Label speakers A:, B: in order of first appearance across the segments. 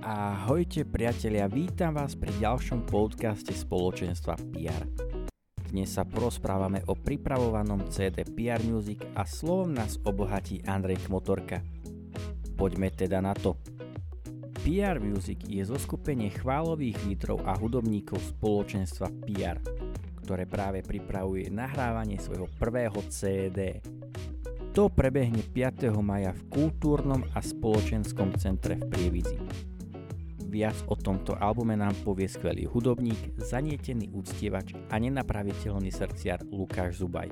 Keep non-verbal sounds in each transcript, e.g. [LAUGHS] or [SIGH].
A: Ahojte priatelia, vítam vás pri ďalšom podcaste spoločenstva PR. Dnes sa porozprávame o pripravovanom CD PR Music a slovom nás obohatí Andrej Kmotorka. Poďme teda na to. PR Music je zoskupenie chválových lídrov a hudobníkov spoločenstva PR, ktoré práve pripravuje nahrávanie svojho prvého CD. To prebehne 5. maja v kultúrnom a spoločenskom centre v Prievidzi. Viac o tomto albume nám povie skvelý hudobník, zanietený úctievač a nenapraviteľný srdciar Lukáš Zubaj.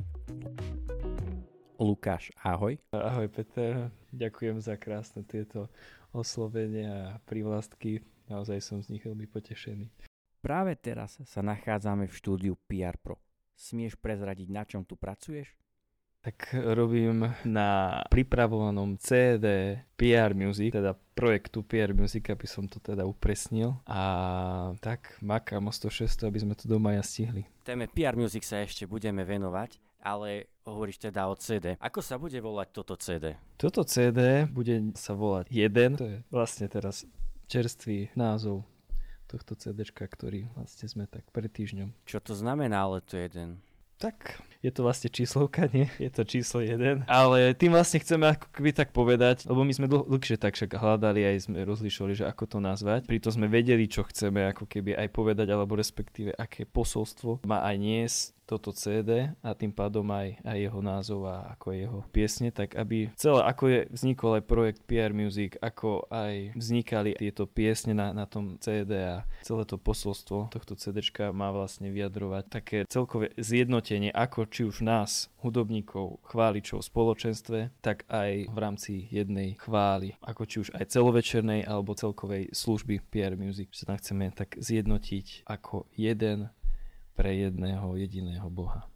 A: Lukáš, ahoj.
B: Ahoj Peter, ďakujem za krásne tieto oslovenia a privlastky, naozaj som z nich veľmi potešený.
A: Práve teraz sa nachádzame v štúdiu PR Pro. Smieš prezradiť, na čom tu pracuješ?
B: Tak robím na pripravovanom CD PR Music, teda projektu PR Music, aby som to teda upresnil. A tak makám o 106, aby sme to do maja stihli.
A: Téme PR Music sa ešte budeme venovať, ale hovoríš teda o CD. Ako sa bude volať toto CD?
B: Toto CD bude sa volať jeden, to je vlastne teraz čerstvý názov tohto CD, ktorý vlastne sme tak pred týždňom.
A: Čo to znamená ale to jeden?
B: Tak, je to vlastne číslovka, nie? Je to číslo 1. Ale tým vlastne chceme ako keby tak povedať, lebo my sme dlh- dlhšie tak však hľadali aj sme rozlišovali, že ako to nazvať. Pritom sme vedeli, čo chceme ako keby aj povedať, alebo respektíve aké posolstvo má aj nies toto CD a tým pádom aj, aj jeho názov a ako jeho piesne, tak aby celé, ako je vznikol aj projekt PR Music, ako aj vznikali tieto piesne na, na tom CD a celé to posolstvo tohto CD má vlastne vyjadrovať také celkové zjednotenie, ako či už nás, hudobníkov, chváličov v spoločenstve, tak aj v rámci jednej chvály, ako či už aj celovečernej alebo celkovej služby PR Music, že sa tam chceme tak zjednotiť ako jeden pre jedného jediného Boha.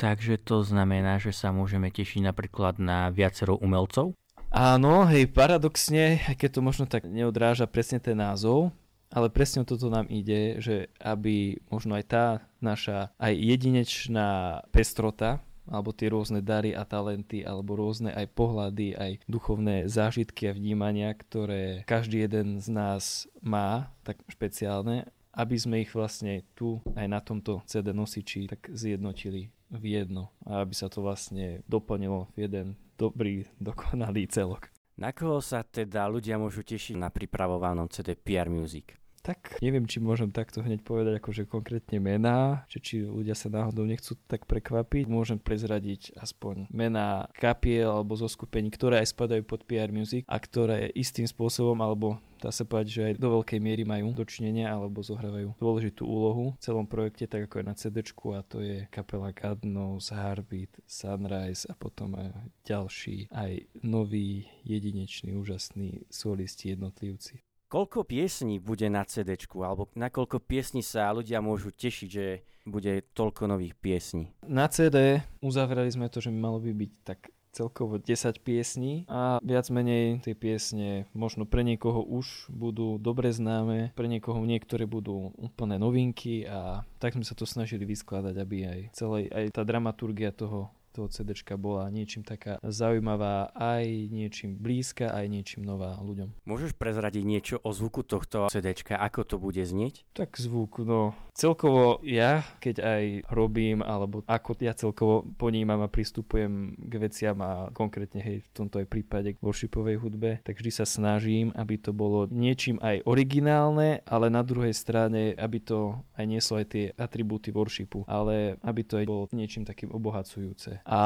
A: Takže to znamená, že sa môžeme tešiť napríklad na viacero umelcov?
B: Áno, hej, paradoxne, keď to možno tak neodráža presne ten názov, ale presne o toto nám ide, že aby možno aj tá naša aj jedinečná pestrota, alebo tie rôzne dary a talenty, alebo rôzne aj pohľady, aj duchovné zážitky a vnímania, ktoré každý jeden z nás má, tak špeciálne, aby sme ich vlastne tu aj na tomto CD nosiči tak zjednotili v jedno a aby sa to vlastne doplnilo v jeden dobrý, [LAUGHS] dokonalý celok.
A: Na koho sa teda ľudia môžu tešiť na pripravovanom CD PR Music?
B: Tak neviem, či môžem takto hneď povedať akože konkrétne mená, či, či ľudia sa náhodou nechcú tak prekvapiť. Môžem prezradiť aspoň mená kapiel alebo zo skupení, ktoré aj spadajú pod PR Music a ktoré istým spôsobom alebo dá sa povedať, že aj do veľkej miery majú dočinenia alebo zohrávajú dôležitú úlohu v celom projekte, tak ako je na CD a to je kapela Godnose, Heartbeat, Sunrise a potom aj ďalší, aj nový, jedinečný, úžasný solisti jednotlivci.
A: Koľko piesní bude na CD, alebo na koľko piesní sa ľudia môžu tešiť, že bude toľko nových piesní?
B: Na CD uzavreli sme to, že malo by byť tak celkovo 10 piesní a viac menej tie piesne možno pre niekoho už budú dobre známe, pre niekoho niektoré budú úplné novinky a tak sme sa to snažili vyskladať, aby aj celej aj tá dramaturgia toho toho CD bola niečím taká zaujímavá, aj niečím blízka, aj niečím nová ľuďom.
A: Môžeš prezradiť niečo o zvuku tohto CD, ako to bude znieť?
B: Tak zvuk, no celkovo ja, keď aj robím, alebo ako ja celkovo ponímam a pristupujem k veciam a konkrétne hej, v tomto aj prípade k worshipovej hudbe, tak vždy sa snažím, aby to bolo niečím aj originálne, ale na druhej strane, aby to aj nieslo aj tie atribúty worshipu, ale aby to aj bolo niečím takým obohacujúce. A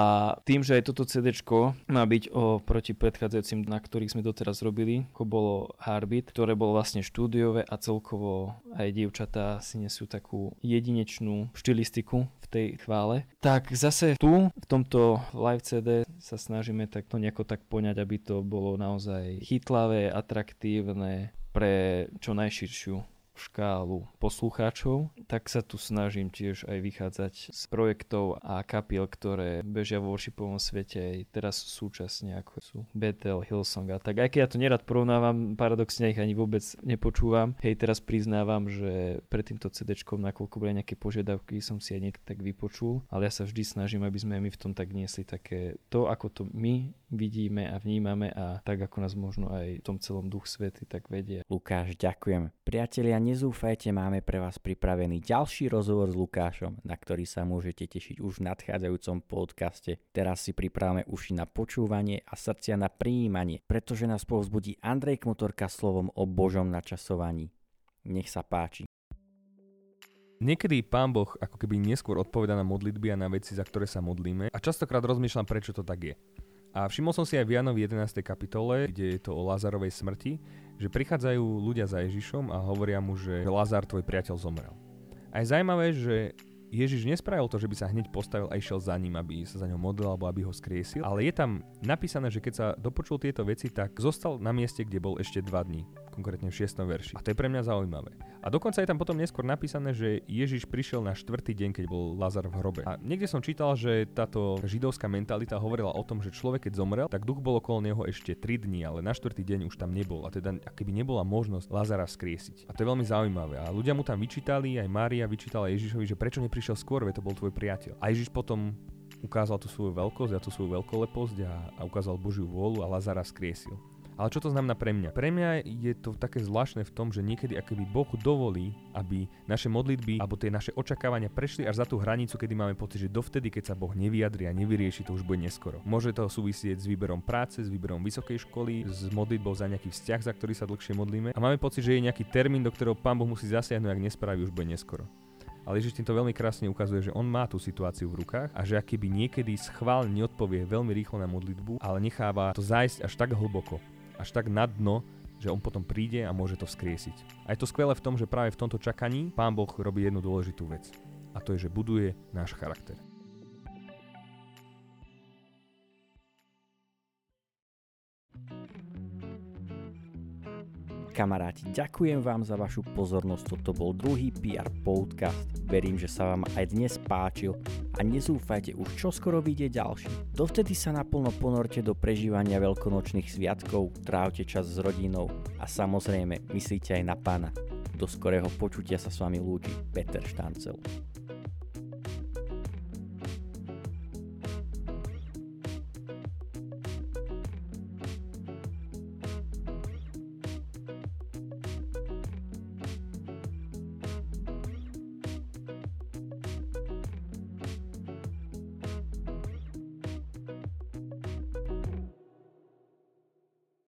B: tým, že aj toto CD má byť oproti predchádzajúcim, na ktorých sme doteraz robili, ako bolo Harbit, ktoré bolo vlastne štúdiové a celkovo aj dievčatá si nesú takú jedinečnú štilistiku v tej chvále. Tak zase tu, v tomto live CD sa snažíme takto nejako tak poňať, aby to bolo naozaj chytlavé, atraktívne pre čo najširšiu škálu poslucháčov, tak sa tu snažím tiež aj vychádzať z projektov a kapiel, ktoré bežia vo worshipovom svete aj teraz súčasne, ako sú Bethel, Hillsong a tak. Aj keď ja to nerad porovnávam, paradoxne ich ani vôbec nepočúvam. Hej, teraz priznávam, že pred týmto CD, nakoľko boli nejaké požiadavky, som si aj niekto tak vypočul, ale ja sa vždy snažím, aby sme my v tom tak niesli také to, ako to my vidíme a vnímame a tak, ako nás možno aj v tom celom duch svety tak vedie.
A: Lukáš, ďakujem. Priatelia, nezúfajte, máme pre vás pripravený ďalší rozhovor s Lukášom, na ktorý sa môžete tešiť už v nadchádzajúcom podcaste. Teraz si pripravíme uši na počúvanie a srdcia na prijímanie, pretože nás povzbudí Andrej Kmotorka slovom o Božom načasovaní. Nech sa páči.
C: Niekedy Pán Boh ako keby neskôr odpoveda na modlitby a na veci, za ktoré sa modlíme a častokrát rozmýšľam, prečo to tak je. A všimol som si aj v Janovi 11. kapitole, kde je to o Lazarovej smrti, že prichádzajú ľudia za Ježišom a hovoria mu, že Lazar, tvoj priateľ, zomrel. A je zaujímavé, že Ježiš nespravil to, že by sa hneď postavil a išiel za ním, aby sa za ňou modlil alebo aby ho skriesil, ale je tam napísané, že keď sa dopočul tieto veci, tak zostal na mieste, kde bol ešte dva dní, konkrétne v 6. verši. A to je pre mňa zaujímavé. A dokonca je tam potom neskôr napísané, že Ježiš prišiel na štvrtý deň, keď bol Lazar v hrobe. A niekde som čítal, že táto židovská mentalita hovorila o tom, že človek keď zomrel, tak duch bol okolo neho ešte 3 dní, ale na štvrtý deň už tam nebol. A teda keby nebola možnosť Lazara skriesiť. A to je veľmi zaujímavé. A ľudia mu tam vyčítali, aj Mária vyčítala Ježišovi, že prečo neprišiel prišiel skôr, veď to bol tvoj priateľ. A Ježiš potom ukázal tú svoju veľkosť a tú svoju veľkoleposť a, a ukázal Božiu vôľu a Lazara skriesil. Ale čo to znamená pre mňa? Pre mňa je to také zvláštne v tom, že niekedy akoby Boh dovolí, aby naše modlitby alebo tie naše očakávania prešli až za tú hranicu, kedy máme pocit, že dovtedy, keď sa Boh nevyjadri a nevyrieši, to už bude neskoro. Môže to súvisieť s výberom práce, s výberom vysokej školy, s modlitbou za nejaký vzťah, za ktorý sa dlhšie modlíme a máme pocit, že je nejaký termín, do ktorého Pán Boh musí zasiahnuť, ak nespraví, už bude neskoro. Ale Ježiš týmto veľmi krásne ukazuje, že on má tú situáciu v rukách a že akýby niekedy schválne neodpovie veľmi rýchlo na modlitbu, ale necháva to zájsť až tak hlboko, až tak na dno, že on potom príde a môže to vzkriesiť. A je to skvelé v tom, že práve v tomto čakaní Pán Boh robí jednu dôležitú vec. A to je, že buduje náš charakter.
A: Kamaráti, ďakujem vám za vašu pozornosť. Toto bol druhý PR podcast. Verím, že sa vám aj dnes páčil a nezúfajte, už čoskoro vyjde ďalší. Dovtedy sa naplno ponorte do prežívania veľkonočných sviatkov, trávte čas s rodinou a samozrejme myslíte aj na pána. Do skorého počutia sa s vami lúči Peter Štancel.